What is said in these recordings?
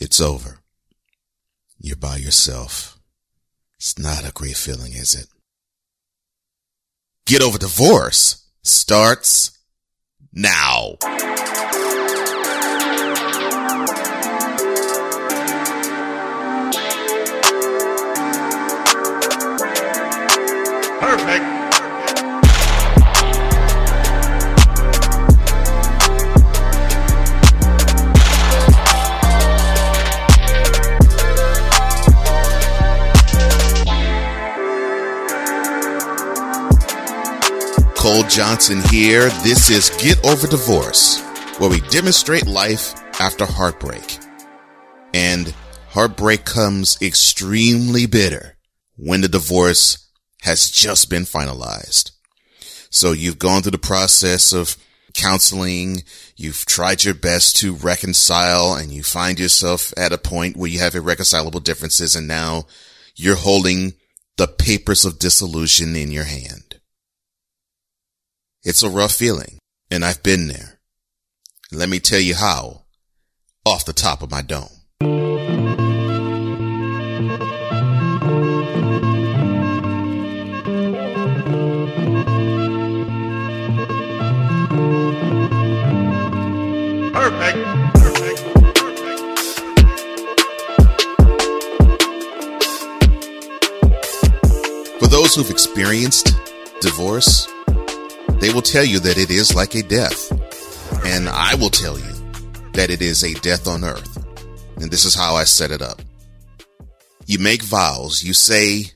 It's over. You're by yourself. It's not a great feeling, is it? Get over divorce starts now. Johnson here. This is Get Over Divorce, where we demonstrate life after heartbreak. And heartbreak comes extremely bitter when the divorce has just been finalized. So you've gone through the process of counseling. You've tried your best to reconcile and you find yourself at a point where you have irreconcilable differences and now you're holding the papers of dissolution in your hand. It's a rough feeling, and I've been there. Let me tell you how, off the top of my dome. Perfect. For those who've experienced divorce, they will tell you that it is like a death. And I will tell you that it is a death on earth. And this is how I set it up. You make vows. You say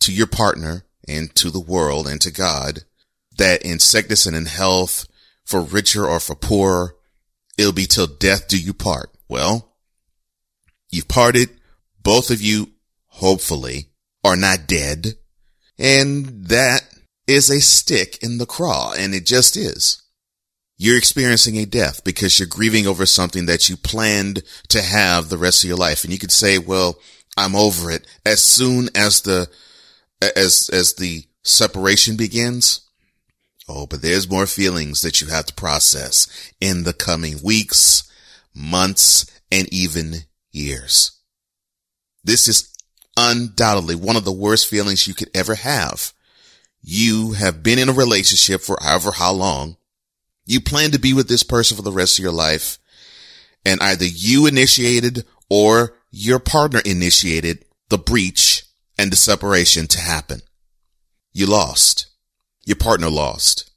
to your partner and to the world and to God that in sickness and in health, for richer or for poorer, it'll be till death do you part. Well, you've parted. Both of you, hopefully, are not dead. And that is a stick in the craw, and it just is. You're experiencing a death because you're grieving over something that you planned to have the rest of your life. And you could say, well, I'm over it as soon as the, as, as the separation begins. Oh, but there's more feelings that you have to process in the coming weeks, months, and even years. This is undoubtedly one of the worst feelings you could ever have you have been in a relationship for however how long. You plan to be with this person for the rest of your life. And either you initiated or your partner initiated the breach and the separation to happen. You lost. Your partner lost.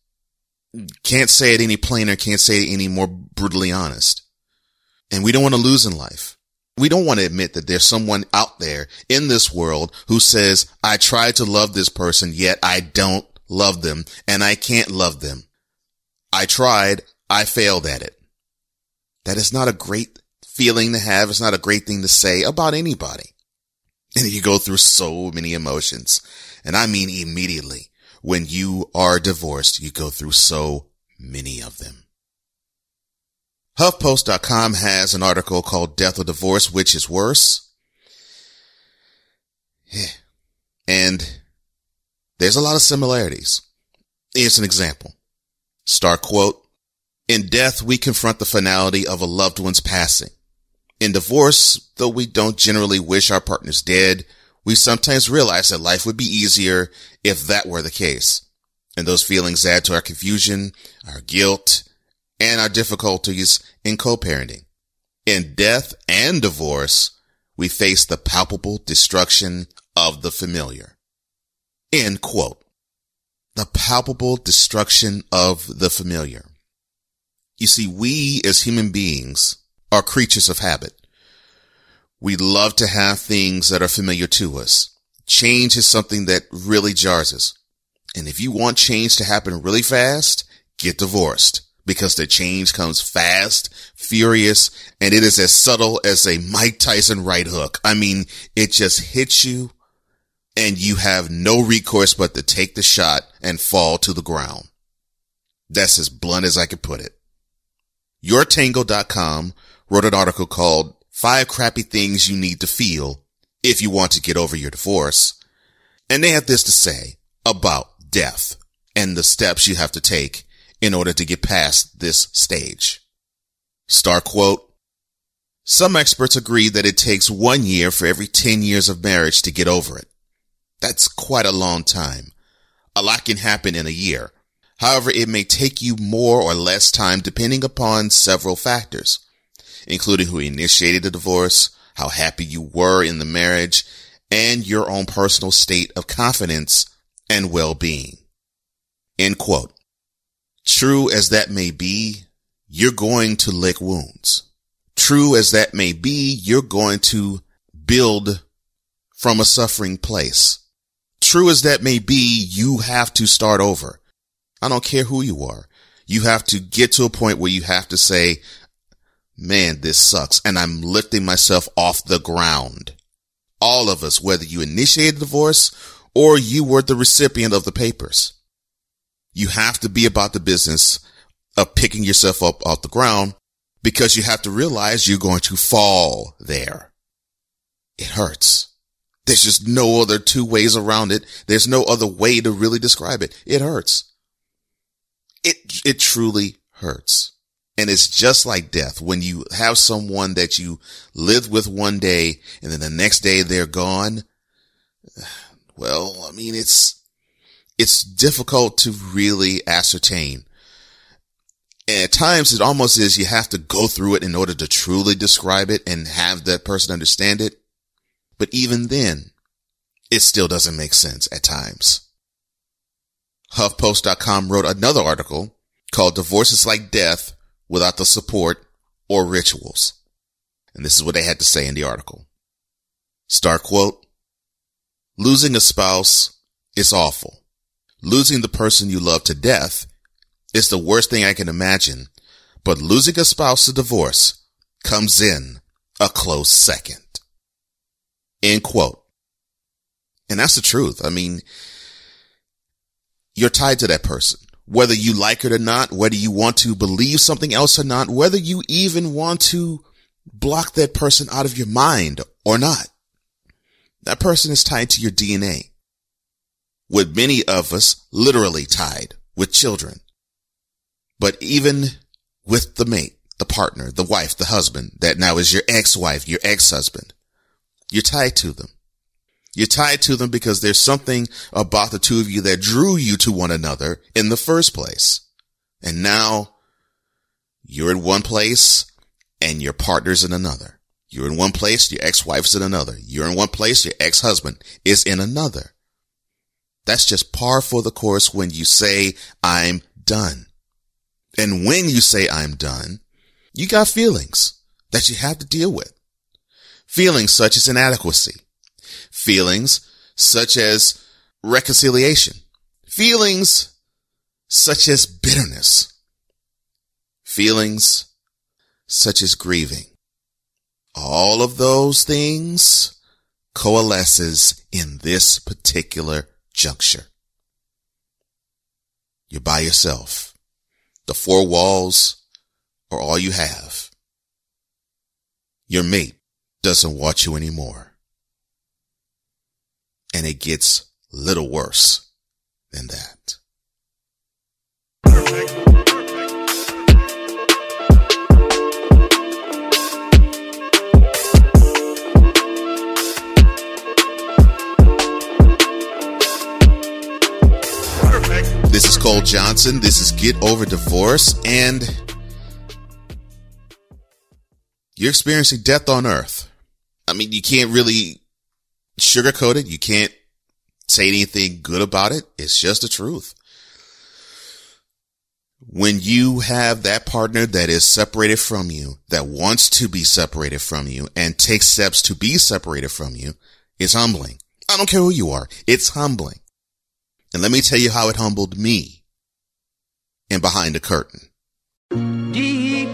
Can't say it any plainer, can't say it any more brutally honest. And we don't want to lose in life we don't want to admit that there's someone out there in this world who says, I try to love this person, yet I don't love them and I can't love them. I tried. I failed at it. That is not a great feeling to have. It's not a great thing to say about anybody. And you go through so many emotions. And I mean immediately when you are divorced, you go through so many of them. HuffPost.com has an article called Death or Divorce, which is worse. Yeah. And there's a lot of similarities. Here's an example. Star quote, in death, we confront the finality of a loved one's passing. In divorce, though we don't generally wish our partners dead, we sometimes realize that life would be easier if that were the case. And those feelings add to our confusion, our guilt, and our difficulties in co-parenting. In death and divorce, we face the palpable destruction of the familiar. End quote. The palpable destruction of the familiar. You see, we as human beings are creatures of habit. We love to have things that are familiar to us. Change is something that really jars us. And if you want change to happen really fast, get divorced because the change comes fast, furious, and it is as subtle as a Mike Tyson right hook. I mean, it just hits you and you have no recourse but to take the shot and fall to the ground. That's as blunt as I could put it. YourTango.com wrote an article called Five Crappy Things You Need to Feel If You Want to Get Over Your Divorce. And they have this to say about death and the steps you have to take in order to get past this stage. Star quote, Some experts agree that it takes one year for every 10 years of marriage to get over it. That's quite a long time. A lot can happen in a year. However, it may take you more or less time depending upon several factors, including who initiated the divorce, how happy you were in the marriage, and your own personal state of confidence and well-being. End quote. True as that may be, you're going to lick wounds. True as that may be, you're going to build from a suffering place. True as that may be, you have to start over. I don't care who you are. You have to get to a point where you have to say, man, this sucks. And I'm lifting myself off the ground. All of us, whether you initiated the divorce or you were the recipient of the papers. You have to be about the business of picking yourself up off the ground because you have to realize you're going to fall there. It hurts. There's just no other two ways around it. There's no other way to really describe it. It hurts. It, it truly hurts. And it's just like death. When you have someone that you lived with one day and then the next day they're gone. Well, I mean, it's, it's difficult to really ascertain. And at times it almost is you have to go through it in order to truly describe it and have that person understand it. But even then, it still doesn't make sense at times. HuffPost.com wrote another article called Divorce is Like Death Without the Support or Rituals. And this is what they had to say in the article. Star quote. Losing a spouse is awful. Losing the person you love to death is the worst thing I can imagine, but losing a spouse to divorce comes in a close second. End quote. And that's the truth. I mean, you're tied to that person, whether you like it or not, whether you want to believe something else or not, whether you even want to block that person out of your mind or not. That person is tied to your DNA with many of us literally tied with children. But even with the mate, the partner, the wife, the husband, that now is your ex-wife, your ex-husband, you're tied to them. You're tied to them because there's something about the two of you that drew you to one another in the first place. And now you're in one place and your partner's in another. You're in one place, your ex-wife's in another. You're in one place, your ex-husband is in another. That's just par for the course when you say, I'm done. And when you say, I'm done, you got feelings that you have to deal with. Feelings such as inadequacy. Feelings such as reconciliation. Feelings such as bitterness. Feelings such as grieving. All of those things coalesces in this particular juncture. You're by yourself. The four walls are all you have. Your mate doesn't want you anymore. And it gets little worse than that. This is Cole Johnson. This is Get Over Divorce and you're experiencing death on earth. I mean, you can't really sugarcoat it. You can't say anything good about it. It's just the truth. When you have that partner that is separated from you, that wants to be separated from you and takes steps to be separated from you, it's humbling. I don't care who you are. It's humbling. And let me tell you how it humbled me and behind the curtain. Deep,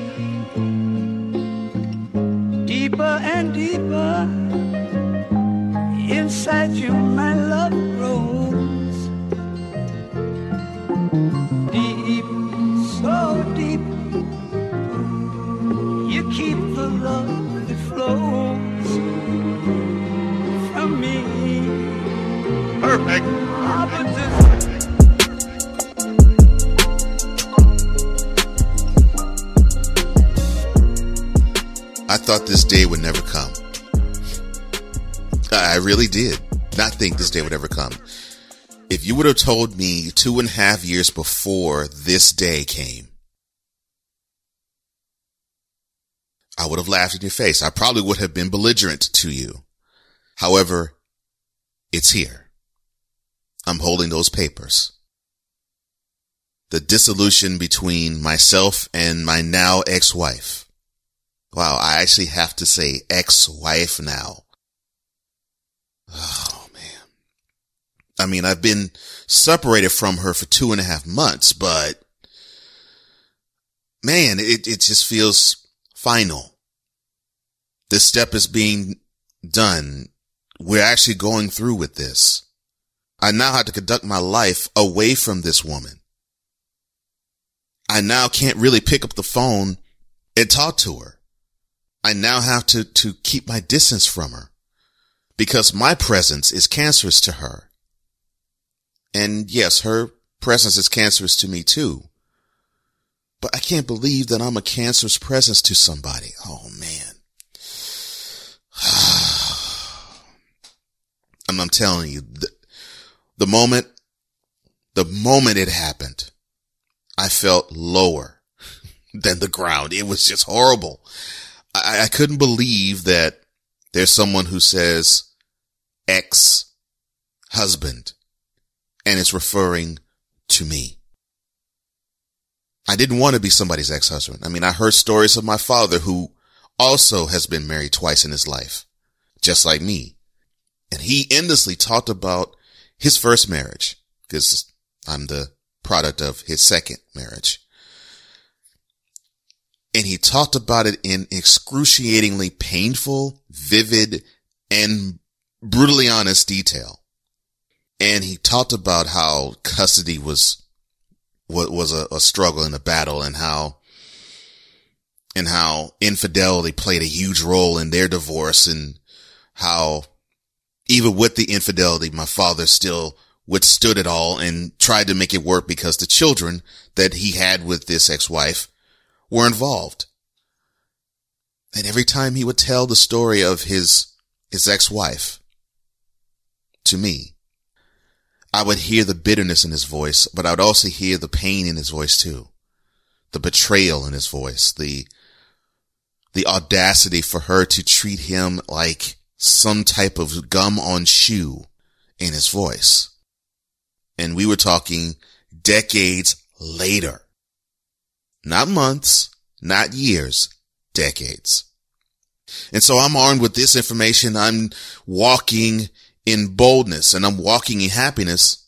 deeper and deeper inside you, my love grows. Deep, so deep, you keep the love that flows from me. Perfect. Thought this day would never come. I really did not think this day would ever come. If you would have told me two and a half years before this day came, I would have laughed in your face. I probably would have been belligerent to you. However, it's here. I'm holding those papers. The dissolution between myself and my now ex-wife. Wow, I actually have to say ex-wife now. Oh man. I mean, I've been separated from her for two and a half months, but man, it, it just feels final. This step is being done. We're actually going through with this. I now have to conduct my life away from this woman. I now can't really pick up the phone and talk to her. I now have to, to keep my distance from her because my presence is cancerous to her. And yes, her presence is cancerous to me too. But I can't believe that I'm a cancerous presence to somebody. Oh man. and I'm telling you, the, the moment, the moment it happened, I felt lower than the ground. It was just horrible. I, I couldn't believe that there's someone who says ex husband and it's referring to me. I didn't want to be somebody's ex husband. I mean, I heard stories of my father who also has been married twice in his life, just like me. And he endlessly talked about his first marriage because I'm the product of his second marriage. And he talked about it in excruciatingly painful, vivid, and brutally honest detail. And he talked about how custody was, what was a, a struggle and a battle and how, and how infidelity played a huge role in their divorce and how even with the infidelity, my father still withstood it all and tried to make it work because the children that he had with this ex-wife were involved. And every time he would tell the story of his, his ex-wife to me, I would hear the bitterness in his voice, but I would also hear the pain in his voice too. The betrayal in his voice, the, the audacity for her to treat him like some type of gum on shoe in his voice. And we were talking decades later. Not months, not years, decades. And so I'm armed with this information. I'm walking in boldness and I'm walking in happiness,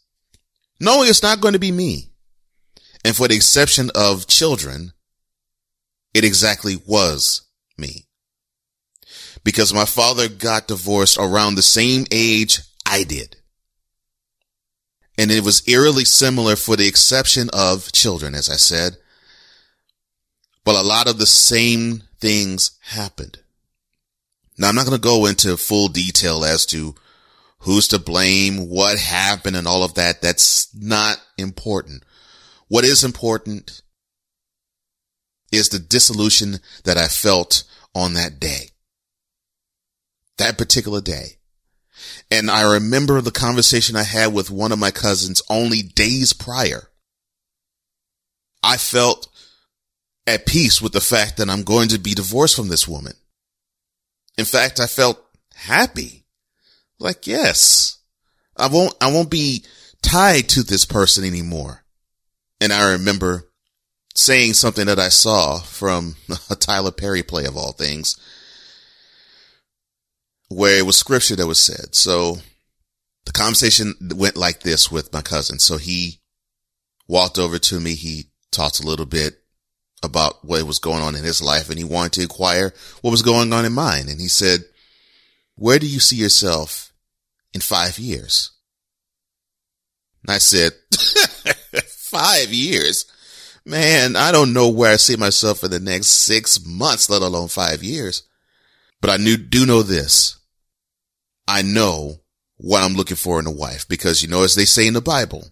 knowing it's not going to be me. And for the exception of children, it exactly was me because my father got divorced around the same age I did. And it was eerily similar for the exception of children, as I said. But a lot of the same things happened. Now I'm not going to go into full detail as to who's to blame, what happened and all of that. That's not important. What is important is the dissolution that I felt on that day that particular day. And I remember the conversation I had with one of my cousins only days prior. I felt at peace with the fact that I'm going to be divorced from this woman. In fact, I felt happy. Like, yes, I won't, I won't be tied to this person anymore. And I remember saying something that I saw from a Tyler Perry play of all things where it was scripture that was said. So the conversation went like this with my cousin. So he walked over to me. He talked a little bit about what was going on in his life and he wanted to inquire what was going on in mine. And he said, where do you see yourself in five years? And I said, five years, man, I don't know where I see myself in the next six months, let alone five years. But I knew, do know this. I know what I'm looking for in a wife because you know, as they say in the Bible,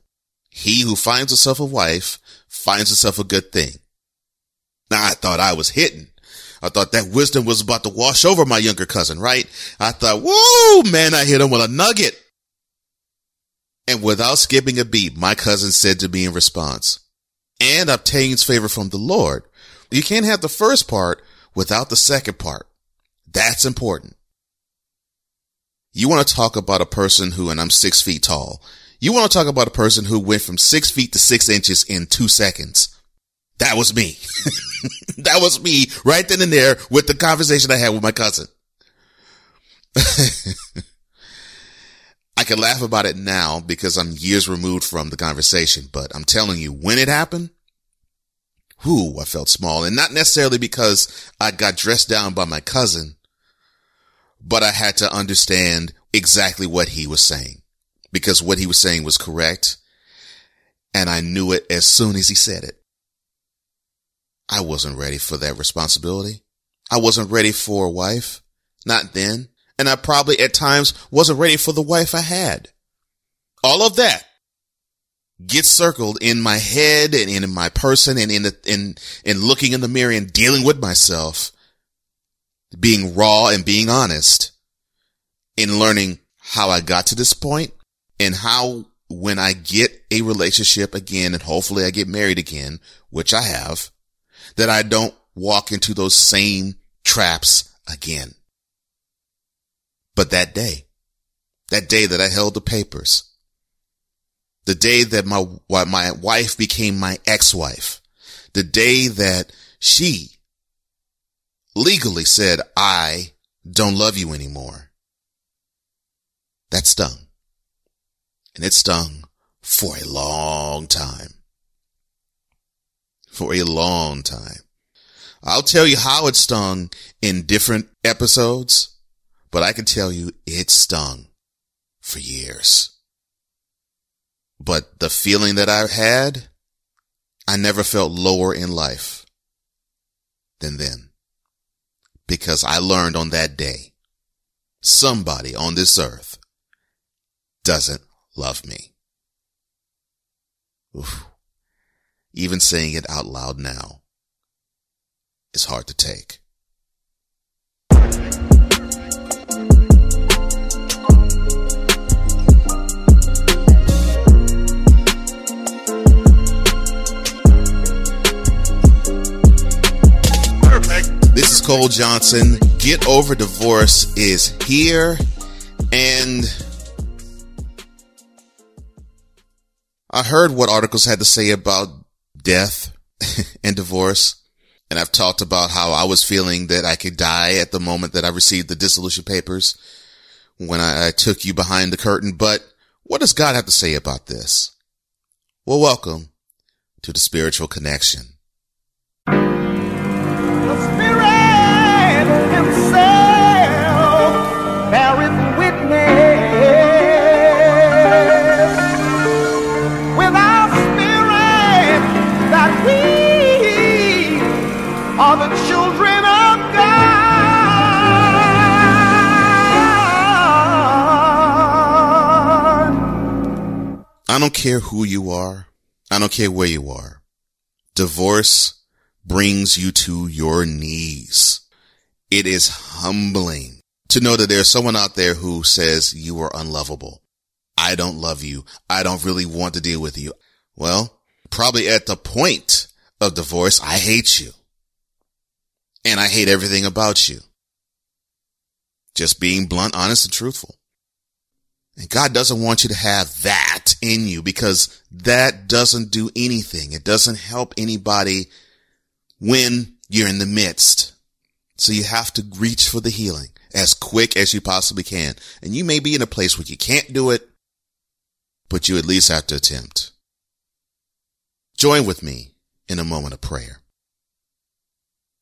he who finds himself a wife finds himself a good thing. I thought I was hitting. I thought that wisdom was about to wash over my younger cousin, right? I thought, whoa, man, I hit him with a nugget. And without skipping a beat, my cousin said to me in response, and obtains favor from the Lord. You can't have the first part without the second part. That's important. You want to talk about a person who, and I'm six feet tall. You want to talk about a person who went from six feet to six inches in two seconds. That was me. that was me right then and there with the conversation I had with my cousin. I can laugh about it now because I'm years removed from the conversation, but I'm telling you, when it happened, whoo, I felt small and not necessarily because I got dressed down by my cousin, but I had to understand exactly what he was saying because what he was saying was correct. And I knew it as soon as he said it. I wasn't ready for that responsibility. I wasn't ready for a wife. Not then. And I probably at times wasn't ready for the wife I had. All of that gets circled in my head and in my person and in, the, in, in looking in the mirror and dealing with myself, being raw and being honest in learning how I got to this point and how when I get a relationship again and hopefully I get married again, which I have, that I don't walk into those same traps again. But that day, that day that I held the papers, the day that my, my wife became my ex-wife, the day that she legally said, I don't love you anymore. That stung. And it stung for a long time for a long time. I'll tell you how it stung in different episodes, but I can tell you it stung for years. But the feeling that I had, I never felt lower in life than then. Because I learned on that day, somebody on this earth doesn't love me. Oof. Even saying it out loud now is hard to take. This is Cole Johnson. Get Over Divorce is here. And I heard what articles had to say about death and divorce. And I've talked about how I was feeling that I could die at the moment that I received the dissolution papers when I, I took you behind the curtain. But what does God have to say about this? Well, welcome to the spiritual connection. I don't care who you are. I don't care where you are. Divorce brings you to your knees. It is humbling to know that there's someone out there who says you are unlovable. I don't love you. I don't really want to deal with you. Well, probably at the point of divorce, I hate you. And I hate everything about you. Just being blunt, honest, and truthful. And God doesn't want you to have that in you because that doesn't do anything. It doesn't help anybody when you're in the midst. So you have to reach for the healing as quick as you possibly can. And you may be in a place where you can't do it, but you at least have to attempt. Join with me in a moment of prayer.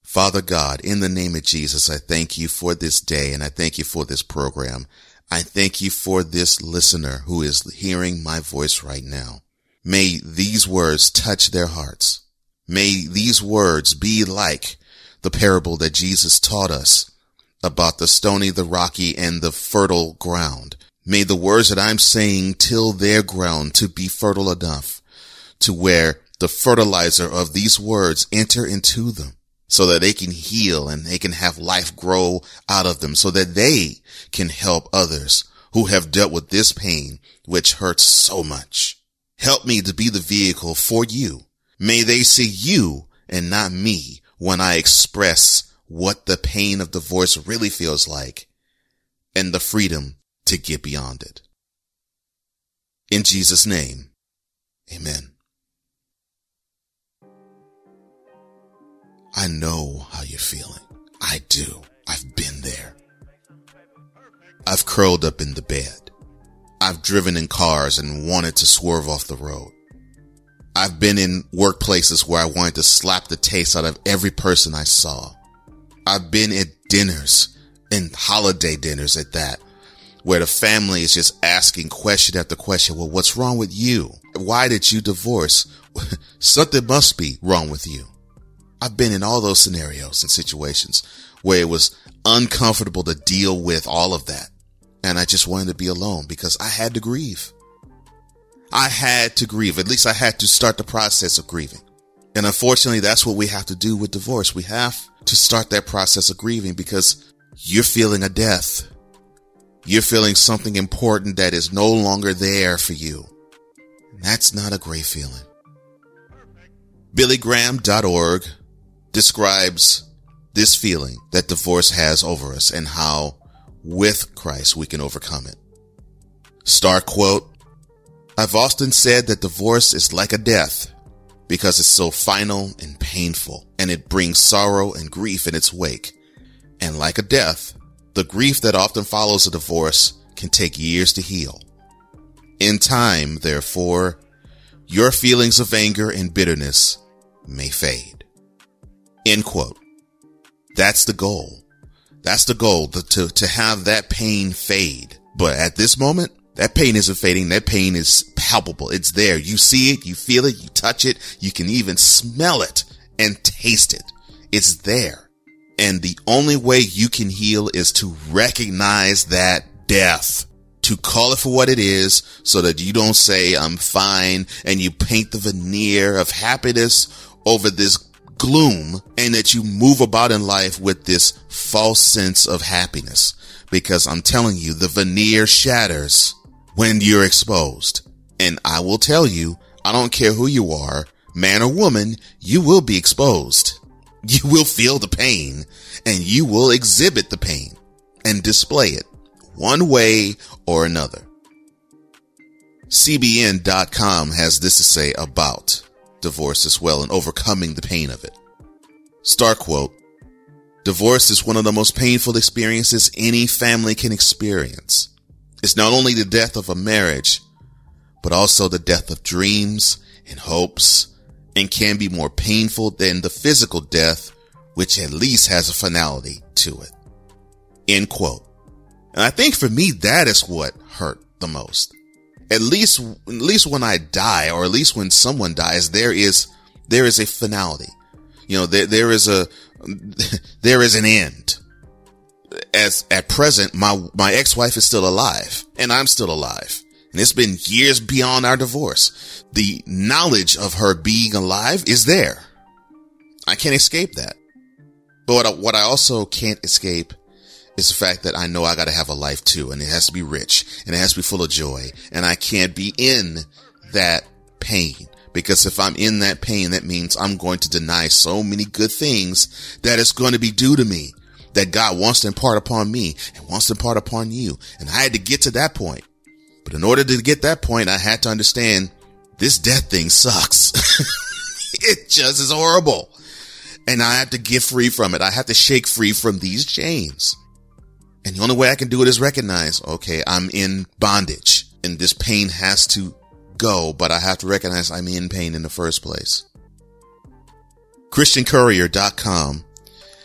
Father God, in the name of Jesus, I thank you for this day and I thank you for this program. I thank you for this listener who is hearing my voice right now. May these words touch their hearts. May these words be like the parable that Jesus taught us about the stony, the rocky, and the fertile ground. May the words that I'm saying till their ground to be fertile enough to where the fertilizer of these words enter into them so that they can heal and they can have life grow out of them so that they can help others who have dealt with this pain, which hurts so much. Help me to be the vehicle for you. May they see you and not me when I express what the pain of divorce really feels like and the freedom to get beyond it. In Jesus' name, amen. I know how you're feeling. I do. I've been there. I've curled up in the bed. I've driven in cars and wanted to swerve off the road. I've been in workplaces where I wanted to slap the taste out of every person I saw. I've been at dinners and holiday dinners at that, where the family is just asking question after question. Well, what's wrong with you? Why did you divorce? Something must be wrong with you. I've been in all those scenarios and situations where it was uncomfortable to deal with all of that. And I just wanted to be alone because I had to grieve. I had to grieve. At least I had to start the process of grieving. And unfortunately, that's what we have to do with divorce. We have to start that process of grieving because you're feeling a death. You're feeling something important that is no longer there for you. that's not a great feeling. BillyGraham.org describes this feeling that divorce has over us and how with Christ we can overcome it. Star quote, I've often said that divorce is like a death because it's so final and painful and it brings sorrow and grief in its wake. And like a death, the grief that often follows a divorce can take years to heal. In time, therefore, your feelings of anger and bitterness may fade. End quote. That's the goal. That's the goal to, to, to have that pain fade. But at this moment, that pain isn't fading. That pain is palpable. It's there. You see it, you feel it, you touch it, you can even smell it and taste it. It's there. And the only way you can heal is to recognize that death, to call it for what it is so that you don't say, I'm fine, and you paint the veneer of happiness over this gloom and that you move about in life with this false sense of happiness. Because I'm telling you, the veneer shatters when you're exposed. And I will tell you, I don't care who you are, man or woman, you will be exposed. You will feel the pain and you will exhibit the pain and display it one way or another. CBN.com has this to say about divorce as well and overcoming the pain of it. Star quote, divorce is one of the most painful experiences any family can experience. It's not only the death of a marriage, but also the death of dreams and hopes and can be more painful than the physical death, which at least has a finality to it. End quote. And I think for me, that is what hurt the most at least, at least when I die, or at least when someone dies, there is, there is a finality. You know, there, there is a, there is an end. As at present, my, my ex-wife is still alive and I'm still alive. And it's been years beyond our divorce. The knowledge of her being alive is there. I can't escape that. But what I, what I also can't escape is the fact that I know I got to have a life too, and it has to be rich, and it has to be full of joy, and I can't be in that pain. Because if I'm in that pain, that means I'm going to deny so many good things that it's going to be due to me, that God wants to impart upon me and wants to impart upon you. And I had to get to that point. But in order to get that point, I had to understand this death thing sucks. it just is horrible. And I have to get free from it. I have to shake free from these chains. And the only way I can do it is recognize, okay, I'm in bondage and this pain has to go, but I have to recognize I'm in pain in the first place. ChristianCourier.com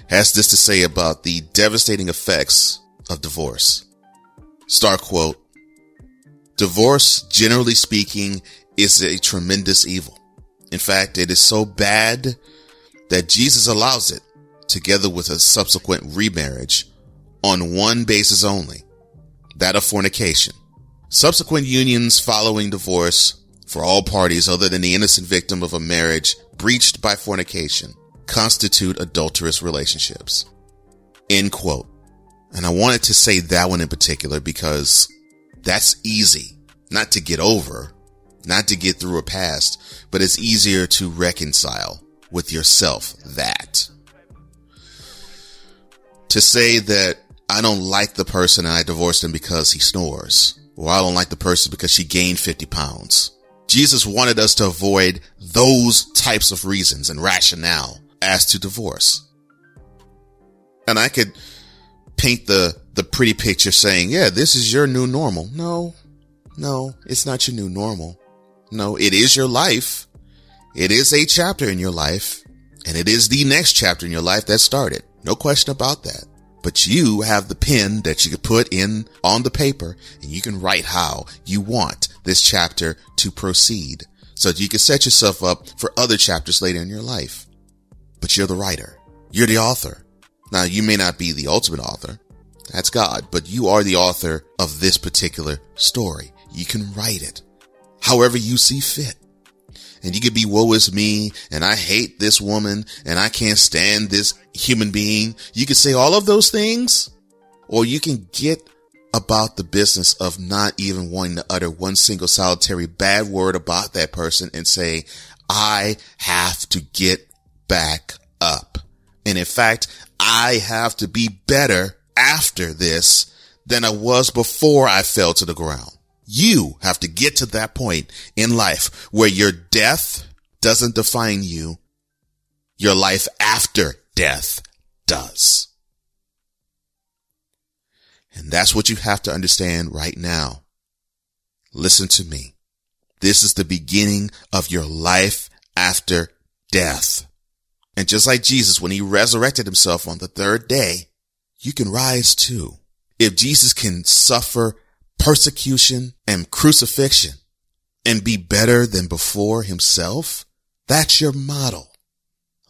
has this to say about the devastating effects of divorce. Star quote, divorce, generally speaking, is a tremendous evil. In fact, it is so bad that Jesus allows it together with a subsequent remarriage on one basis only, that of fornication. Subsequent unions following divorce for all parties other than the innocent victim of a marriage breached by fornication constitute adulterous relationships. End quote. And I wanted to say that one in particular because that's easy not to get over, not to get through a past, but it's easier to reconcile with yourself that. To say that I don't like the person and I divorced him because he snores, or I don't like the person because she gained 50 pounds. Jesus wanted us to avoid those types of reasons and rationale as to divorce. And I could paint the, the pretty picture saying, yeah, this is your new normal. No, no, it's not your new normal. No, it is your life. It is a chapter in your life and it is the next chapter in your life that started. No question about that. But you have the pen that you can put in on the paper and you can write how you want this chapter to proceed so that you can set yourself up for other chapters later in your life. But you're the writer. You're the author. Now you may not be the ultimate author. That's God, but you are the author of this particular story. You can write it however you see fit. And you could be woe is me and I hate this woman and I can't stand this human being. You could say all of those things or you can get about the business of not even wanting to utter one single solitary bad word about that person and say, I have to get back up. And in fact, I have to be better after this than I was before I fell to the ground. You have to get to that point in life where your death doesn't define you. Your life after death does. And that's what you have to understand right now. Listen to me. This is the beginning of your life after death. And just like Jesus, when he resurrected himself on the third day, you can rise too. If Jesus can suffer persecution and crucifixion and be better than before himself? That's your model.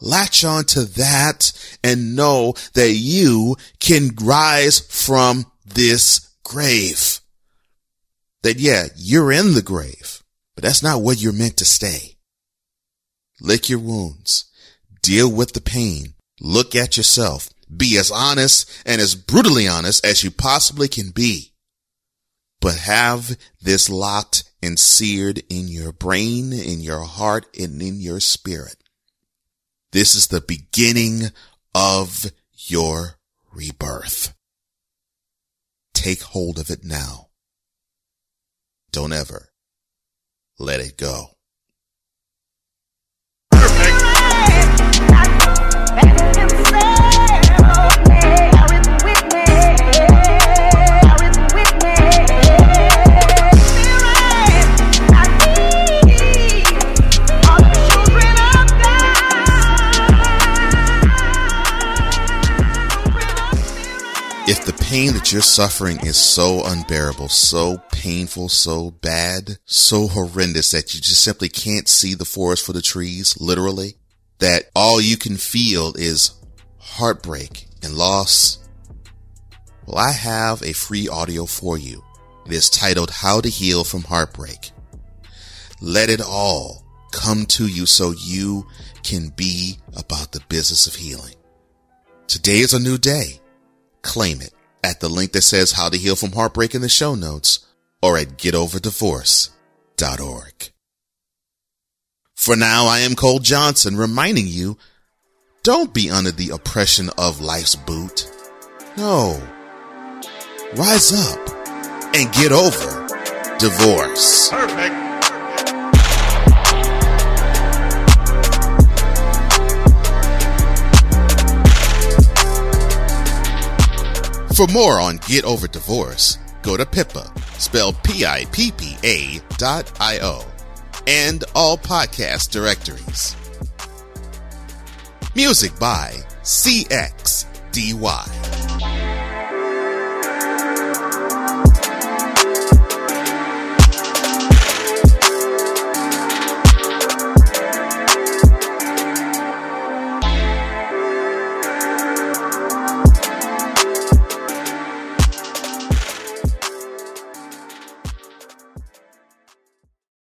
Latch on to that and know that you can rise from this grave. That yeah, you're in the grave, but that's not where you're meant to stay. Lick your wounds. Deal with the pain. Look at yourself. Be as honest and as brutally honest as you possibly can be but have this locked and seared in your brain, in your heart, and in your spirit. This is the beginning of your rebirth. Take hold of it now. Don't ever let it go. If that you're suffering is so unbearable, so painful, so bad, so horrendous that you just simply can't see the forest for the trees, literally, that all you can feel is heartbreak and loss, well, I have a free audio for you. It is titled How to Heal from Heartbreak. Let it all come to you so you can be about the business of healing. Today is a new day claim it at the link that says how to heal from heartbreak in the show notes or at getoverdivorce.org. For now, I am Cole Johnson reminding you, don't be under the oppression of life's boot. No. Rise up and get over divorce. Perfect. For more on Get Over Divorce, go to Pippa, spelled P-I-P-P-A dot I-O, and all podcast directories. Music by CXDY.